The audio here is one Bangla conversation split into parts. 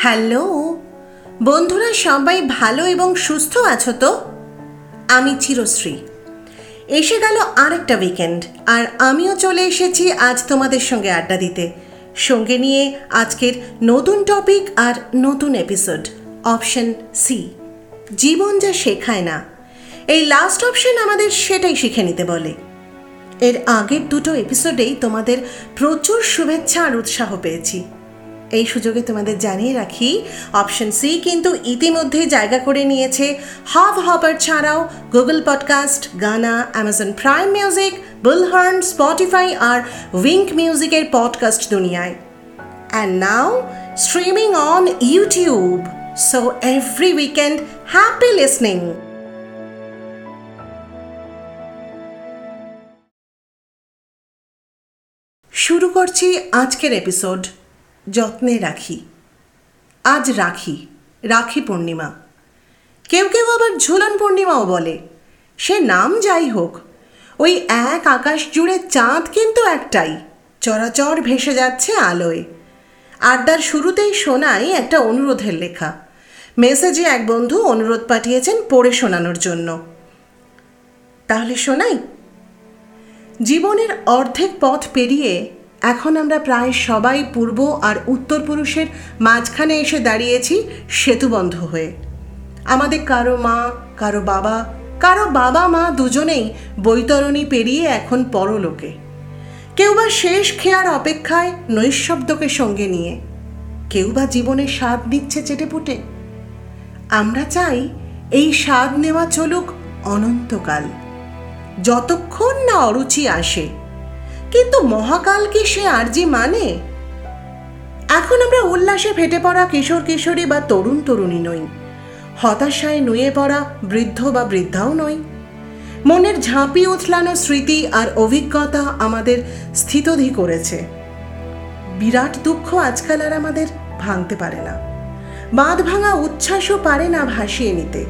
হ্যালো। বন্ধুরা, সবাই ভালো এবং সুস্থ আছো তো? আমি চিরশ্রী। এসে গেল আরেকটা উইকেন্ড আর আমিও চলে এসেছি আজ তোমাদের সঙ্গে আড্ডা দিতে। সঙ্গে নিয়ে আজকের নতুন টপিক আর নতুন এপিসোড অপশন সি জীবন যা শেখায় না। এই লাস্ট অপশন আমাদের সেটাই শিখে নিতে বলে। এর আগের দুটো এপিসোডেই তোমাদের প্রচুর শুভেচ্ছা আর উৎসাহ পেয়েছি। এই সুযোগে তোমাদের জানিয়ে রাখি অপশন সি কিন্তু ইতিমধ্যেই জায়গা করে নিয়েছে। হাব হপার ছাড়াও Google podcast Gaana Amazon Prime music Bullhorn Spotify আর উইঙ্ক মিউজিকের পডকাস্ট দুনিয়ায়। And now streaming on YouTube so every weekend happy listening শুরু করছি আজকের এপিসোড যত্নে রাখি। আজ রাখি রাখি পূর্ণিমা। কেউ কেউ আবার ঝুলন পূর্ণিমাও বলে। সে নাম যাই হোক, ওই এক আকাশ জুড়ে চাঁদ কিন্তু একটাই। চরাচর ভেসে যাচ্ছে আলোয়। আড্ডার শুরুতেই শোনাই একটা অনুরোধের লেখা। মেসেজে এক বন্ধু অনুরোধ পাঠিয়েছেন পড়ে শোনানোর জন্য। তাহলে শোনাই। জীবনের অর্ধেক পথ পেরিয়ে এখন আমরা প্রায় সবাই পূর্ব আর উত্তর পুরুষের মাঝখানে এসে দাঁড়িয়েছি সেতুবন্ধ হয়ে। আমাদের কারও মা, কারও বাবা কারও বাবা মা দুজনেই বৈতরণী পেরিয়ে এখন পরলোকে। কেউ বা শেষ খেয়ার অপেক্ষায় নৈশব্দকে সঙ্গে নিয়ে। কেউ বা জীবনের স্বাদ নিচ্ছে চেটেপুটে। আমরা চাই এই স্বাদ নেওয়া চলুক অনন্তকাল। যতক্ষণ না অরুচি আসে কিন্তু মহাকাল কি সে আরজি মানে? এখন আমরা উল্লাসে ফেটে পড়া কিশোর কিশোরী বা তরুণ তরুণী নই। হতাশায় নুয়ে পড়া বৃদ্ধ বা বৃদ্ধাও নই। মনের ঝাঁপি উথলানো স্মৃতি আর অভিজ্ঞতা আমাদের স্থিতধি করেছে। বিরাট দুঃখ আজকাল আর আমাদের ভাঙতে পারে না। বাঁধ ভাঙা উচ্ছ্বাসও পারে না ভাসিয়ে নিতে।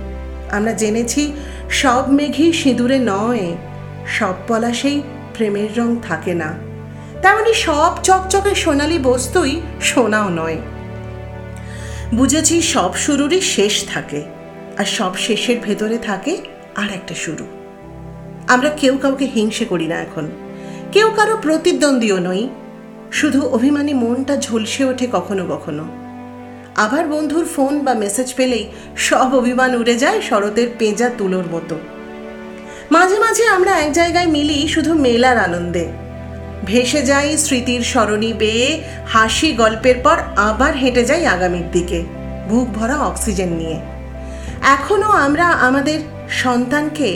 আমরা জেনেছি সব মেঘই সিঁদুরে নয়, সব পলাশেই প্রেমের রং থাকে না। তেমনি সব চকচকে সোনালি বস্তুই সোনাও নয়। বুঝেছি সব শুরুরই শেষ থাকে, আর সব শেষের ভেতরে থাকে আর একটা শুরু। আমরা কেউ কাউকে হিংসে করি না এখন। কেউ কারও প্রতিদ্বন্দ্বীও নই। শুধু অভিমানী মনটা ঝলসে ওঠে কখনো কখনো। আবার বন্ধুর ফোন বা মেসেজ পেলেই সব অভিমান উড়ে যায় শরতের পেঁজা তুলোর মতো। মাঝে মাঝে আমরা এক জায়গায় মিলি শুধু মেলার আনন্দে। ভেসে যাই স্মৃতির সরণি বেয়ে, হাসি গল্পের পর আবার হেঁটে যাই আগামীর দিকে, বুক ভরা অক্সিজেন নিয়ে। এখনও আমরা আমাদের সন্তানকে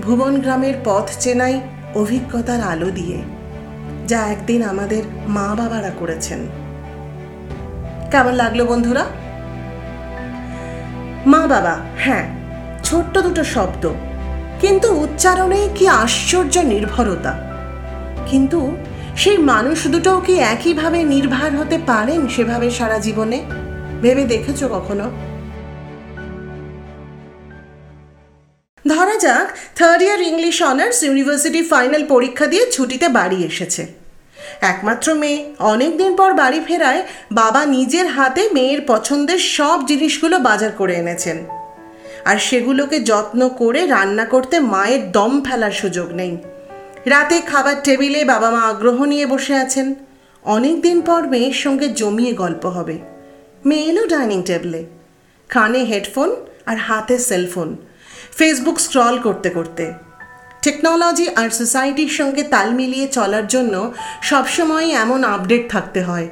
ভুবন গ্রামের পথ চেনাই অভিজ্ঞতার আলো দিয়ে, যা একদিন আমাদের মা বাবারা করেছেন। কেমন লাগল বন্ধুরা? মা বাবা হ্যাঁ ছোট্ট দুটো শব্দ। কিন্তু উচ্চারণে কি আশ্চর্য নির্ভরতা? কিন্তু সেই মানুষ দুটোও কি একইভাবে নির্ভর হতে পারেন সেভাবে সারা জীবনে? ভেবে দেখেছ কখনো? ধরা যাক third year English honours university final পরীক্ষা দিয়ে ছুটিতে বাড়ি এসেছে। একমাত্র মেয়ে অনেক দিন পর বাড়ি ফেরায় বাবা নিজের হাতে মেয়ের পছন্দের সব জিনিসগুলো বাজার করে এনেছেন। আর সেগুলোকে যত্ন করে রান্না করতে মায়ের দম ফেলার সুযোগ নেই। রাতে খাবার টেবিলে বাবা মা আগ্রহ নিয়ে বসে আছেন। অনেক দিন পর মেয়ের সঙ্গে জমিয়ে গল্প হবে। মেয়ে এলো ডাইনিং টেবিলে। কানে হেডফোন আর হাতে সেলফোন। ফেসবুক স্ক্রল করতে করতে। টেকনোলজি আর সোসাইটির সঙ্গে তাল মিলিয়ে চলার জন্য সবসময় এমন আপডেট থাকতে হয়।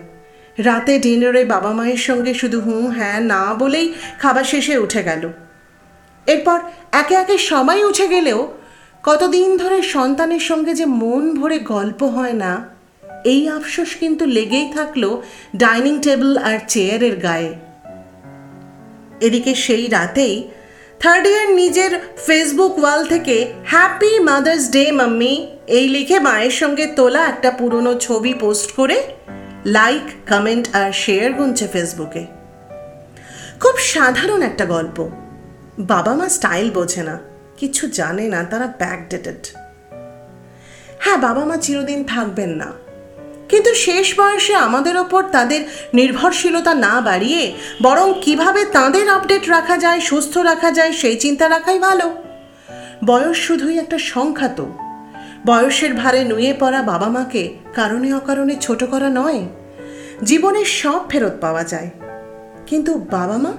রাতে ডিনারে বাবা মায়ের সঙ্গে শুধু হুঁ হ্যাঁ না বলেই খাবার শেষে উঠে গেল। এরপর একে একে সবাই উঠে গেলেও কতদিন ধরে সন্তানের সঙ্গে যে মন ভরে গল্প হয় না, এই আফসোস কিন্তু লেগেই থাকল ডাইনিং টেবিল আর চেয়ারের গায়ে। এদিকে সেই রাতেই থার্ড ইয়ার নিজের ফেসবুক ওয়াল থেকে হ্যাপি মাদার্স ডে, মাম্মি, এই লিখে মায়ের সঙ্গে তোলা একটা পুরনো ছবি পোস্ট করে লাইক, কমেন্ট আর শেয়ার গুনছে ফেসবুকে। খুব সাধারণ একটা গল্প। বাবা মা স্টাইল বোঝে না, কিছু জানে না, তারা ব্যাকডেটেড হ্যাঁ বাবা মা চিরদিন থাকবেন না। কিন্তু শেষ বয়সে আমাদের ওপর তাদের নির্ভরশীলতা না বাড়িয়ে বরং কীভাবে তাদের আপডেট রাখা যায়, সুস্থ রাখা যায়, সেই চিন্তা রাখাই ভালো। বয়স শুধুই একটা সংখ্যা তো। বয়সের ভারে নুয়ে পড়া বাবা মাকে কারণে অকারণে ছোট করা নয়, জীবনের সব ফেরত পাওয়া যায়। কিন্তু বাবা মা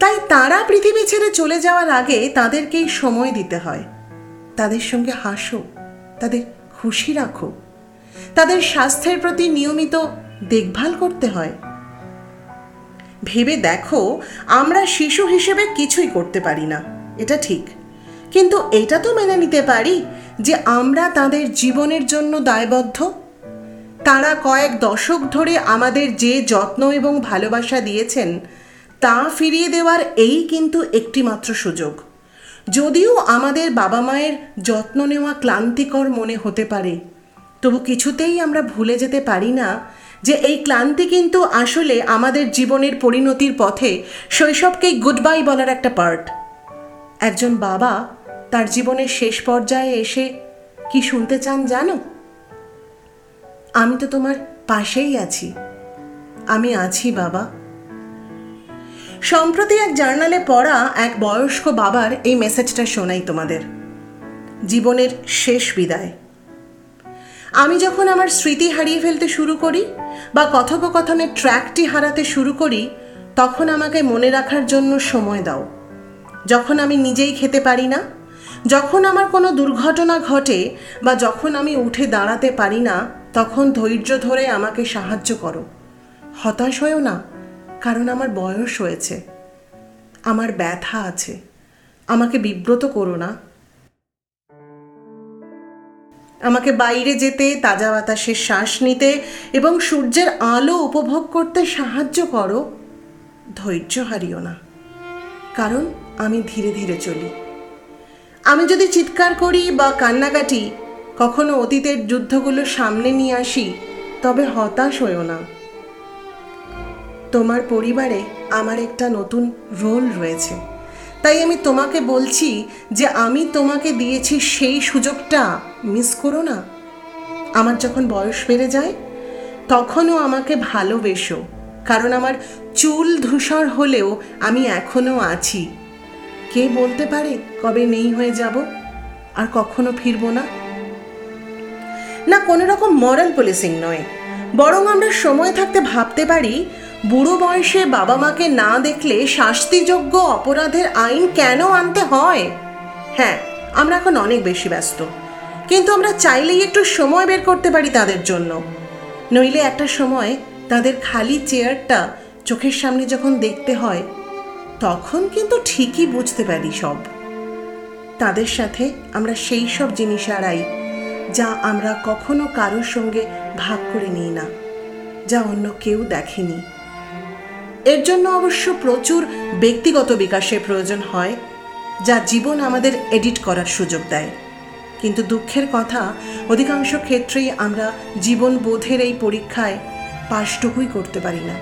তাই তারা পৃথিবী ছেড়ে চলে যাওয়ার আগে তাদেরকেই সময় দিতে হয়। তাদের সঙ্গে হাসো, তাদের খুশি রাখো। তাদের স্বাস্থ্যের প্রতি নিয়মিত দেখভাল করতে হয়। ভেবে দেখো, আমরা শিশু হিসেবে কিছুই করতে পারি না, এটা ঠিক। কিন্তু এটা তো মেনে নিতে পারি যে আমরা তাদের জীবনের জন্য দায়বদ্ধ। তারা কয়েক দশক ধরে আমাদের যে যত্ন এবং ভালোবাসা দিয়েছেন তা ফিরিয়ে দেওয়ার এই কিন্তু একটিমাত্র সুযোগ। যদিও আমাদের বাবা মায়ের যত্ন নেওয়া ক্লান্তিকর মনে হতে পারে, তবু কিছুতেই আমরা ভুলে যেতে পারি না যে এই ক্লান্তি কিন্তু আসলে আমাদের জীবনের পরিণতির পথে শৈশবকেই গুড বাই বলার একটা পার্ট একজন বাবা তার জীবনের শেষ পর্যায়ে এসে কি শুনতে চান জানো? আমি তো তোমার পাশেই আছি। আমি আছি বাবা। সম্প্রতি এক জার্নালে পড়া এক বয়স্ক বাবার এই মেসেজটা শোনাই তোমাদের। জীবনের শেষ বিদায়। আমি যখন আমার স্মৃতি হারিয়ে ফেলতে শুরু করি বা কথোপকথনের ট্র্যাকটি হারাতে শুরু করি, তখন আমাকে মনে রাখার জন্য সময় দাও। যখন আমি নিজেই খেতে পারি না, যখন আমার কোনো দুর্ঘটনা ঘটে বা যখন আমি উঠে দাঁড়াতে পারি না, তখন ধৈর্য ধরে আমাকে সাহায্য করো। হতাশ হয়েও না। কারণ আমার বয়স হয়েছে। আমার ব্যথা আছে। আমাকে বিব্রত করো না। আমাকে বাইরে যেতে, তাজা বাতাসে শ্বাস নিতে এবং সূর্যের আলো উপভোগ করতে সাহায্য করো। ধৈর্য হারিও না। কারণ আমি ধীরে ধীরে চলি। আমি যদি চিৎকার করি বা কান্নাকাটি, কখনো অতীতের যুদ্ধগুলো সামনে নিয়ে আসি, তবে হতাশ হয়েও না। তোমার পরিবারে আমার একটা নতুন রোল রয়েছে। তাই আমি তোমাকে বলছি যে আমি তোমাকে দিয়েছি সেই সুযোগটা মিস করো না। আমার যখন বয়স বেড়ে যায়, তখনও আমাকে ভালোবেসো। কারণ আমার চুল ধূসর হলেও আমি এখনও আছি। কে বলতে পারে কবে নেই হয়ে যাব? আর কখনো ফিরবো না? না, কোনো রকম মরাল পুলিশিং নয়। বরং আমরা সময় থাকতে ভাবতে পারি বুড়ো বয়সে বাবা মাকে না দেখলে শাস্তিযোগ্য অপরাধের আইন কেন আনতে হয়? হ্যাঁ আমরা এখন অনেক বেশি ব্যস্ত। কিন্তু আমরা চাইলেই একটু সময় বের করতে পারি তাদের জন্য। নইলে একটা সময় তাদের খালি চেয়ারটা চোখের সামনে যখন দেখতে হয়, তখন কিন্তু ঠিকই বুঝতে পারি সব। তাদের সাথে আমরা সেই সব জিনিস আড়াই, যা আমরা কখনো কারোর সঙ্গে ভাগ করে নিই না, যা অন্য কেউ দেখেনি। এর জন্য অবশ্য প্রচুর ব্যক্তিগত বিকাশের প্রয়োজন হয়, যা জীবন আমাদের এডিট করার সুযোগ দেয়। কিন্তু দুঃখের কথা, অধিকাংশ ক্ষেত্রেই আমরা জীবন বোধের এই পরীক্ষায় পাশটুকুই করতে পারি না।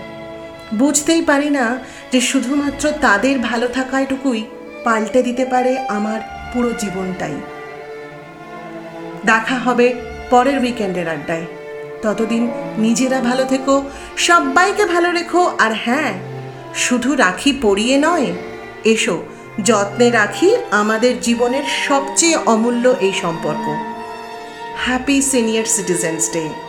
বুঝতেই পারি না যে শুধুমাত্র তাদের ভালো থাকাটুকুই পাল্টে দিতে পারে আমার পুরো জীবনটাই। দেখা হবে পরের উইকেন্ডের আড্ডায়। ততদিন নিজেরা ভালো থেকো সবাইকে ভালো রেখো, আর হ্যাঁ শুধু রাখি পরিয়ে নয়, এসো, যত্নে রাখি আমাদের জীবনের সবচেয়ে অমূল্য এই সম্পর্ক। Happy senior citizens day